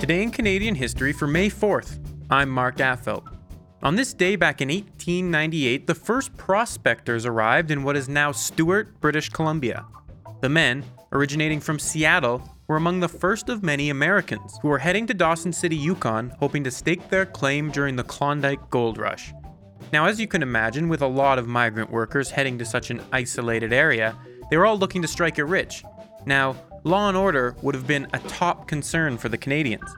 Today in Canadian history for May 4th, I'm Mark Affelt. On this day back in 1898, the first prospectors arrived in what is now Stewart, British Columbia. The men, originating from Seattle, were among the first of many Americans who were heading to Dawson City, Yukon, hoping to stake their claim during the Klondike Gold Rush. Now, as you can imagine, with a lot of migrant workers heading to such an isolated area, they were all looking to strike it rich. Now, law and order would have been a top concern for the Canadians.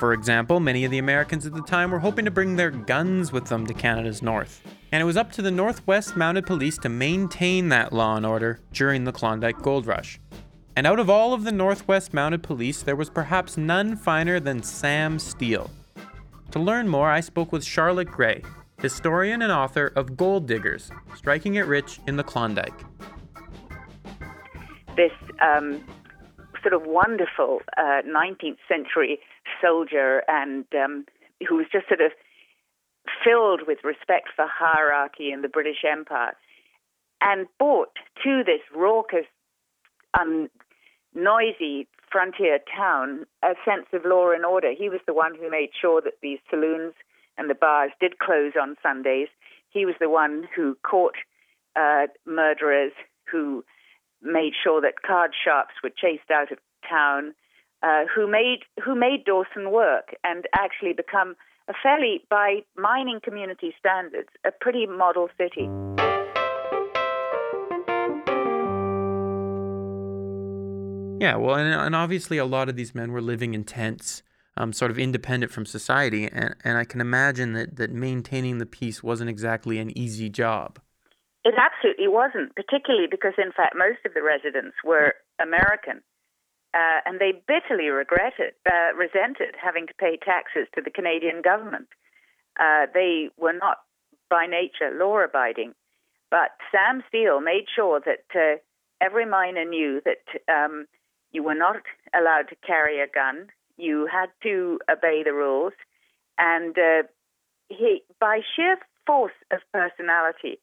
For example, many of the Americans at the time were hoping to bring their guns with them to Canada's north. And it was up to the Northwest Mounted Police to maintain that law and order during the Klondike Gold Rush. And out of all of the Northwest Mounted Police, there was perhaps none finer than Sam Steele. To learn more, I spoke with Charlotte Gray, historian and author of Gold Diggers Striking It Rich in the Klondike. This um, sort of wonderful uh, 19th century soldier and um, who was just sort of filled with respect for hierarchy in the British Empire and brought to this raucous, um, noisy frontier town a sense of law and order. He was the one who made sure that these saloons and the bars did close on Sundays. He was the one who caught uh, murderers, who made sure that card sharps were chased out of town, uh, who made who made Dawson work and actually become a fairly, by mining community standards, a pretty model city. Yeah, well, and, and obviously a lot of these men were living in tents, um, sort of independent from society, and, and I can imagine that, that maintaining the peace wasn't exactly an easy job. It absolutely wasn't, particularly because, in fact, most of the residents were American. Uh, and they bitterly regretted, uh, resented having to pay taxes to the Canadian government. Uh, they were not by nature law abiding, but Sam Steele made sure that uh, every miner knew that um, you were not allowed to carry a gun. You had to obey the rules. And uh, he, by sheer force of personality,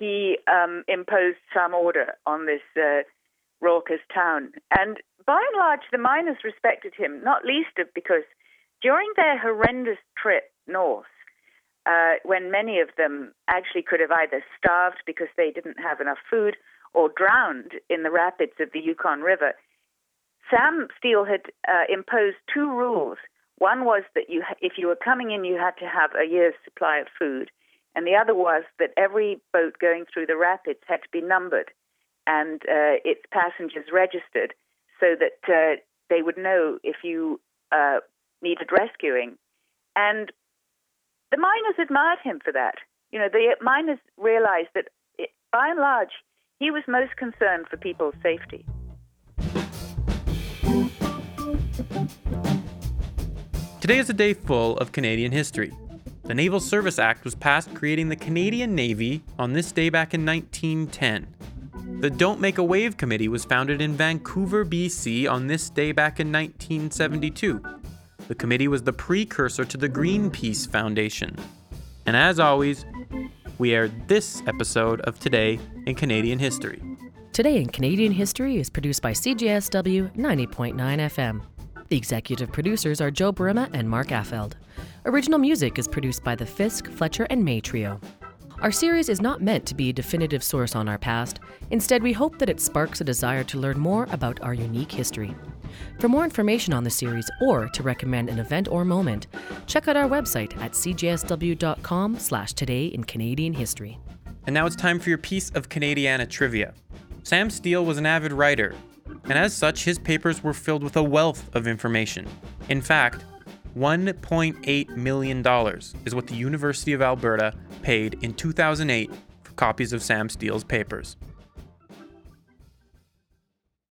he um, imposed some order on this uh, raucous town. And by and large, the miners respected him, not least of because during their horrendous trip north, uh, when many of them actually could have either starved because they didn't have enough food or drowned in the rapids of the Yukon River, Sam Steele had uh, imposed two rules. One was that you, if you were coming in, you had to have a year's supply of food, and the other was that every boat going through the rapids had to be numbered and uh, its passengers registered, so that uh, they would know if you uh, needed rescuing. And the miners admired him for that. You know, the miners realized that, it, by and large, he was most concerned for people's safety. Today is a day full of Canadian history. The Naval Service Act was passed creating the Canadian Navy on this day back in 1910. The Don't Make a Wave Committee was founded in Vancouver, BC on this day back in 1972. The committee was the precursor to the Greenpeace Foundation. And as always, we aired this episode of Today in Canadian History. Today in Canadian History is produced by CJSW 90.9 FM. The executive producers are Joe Burima and Mark Affeld. Original music is produced by the Fisk, Fletcher, and May Trio. Our series is not meant to be a definitive source on our past. Instead, we hope that it sparks a desire to learn more about our unique history. For more information on the series or to recommend an event or moment, check out our website at cjsw.com slash today in Canadian history. And now it's time for your piece of Canadiana trivia. Sam Steele was an avid writer, and as such, his papers were filled with a wealth of information. In fact, $1.8 million is what the University of Alberta paid in 2008 for copies of Sam Steele's papers.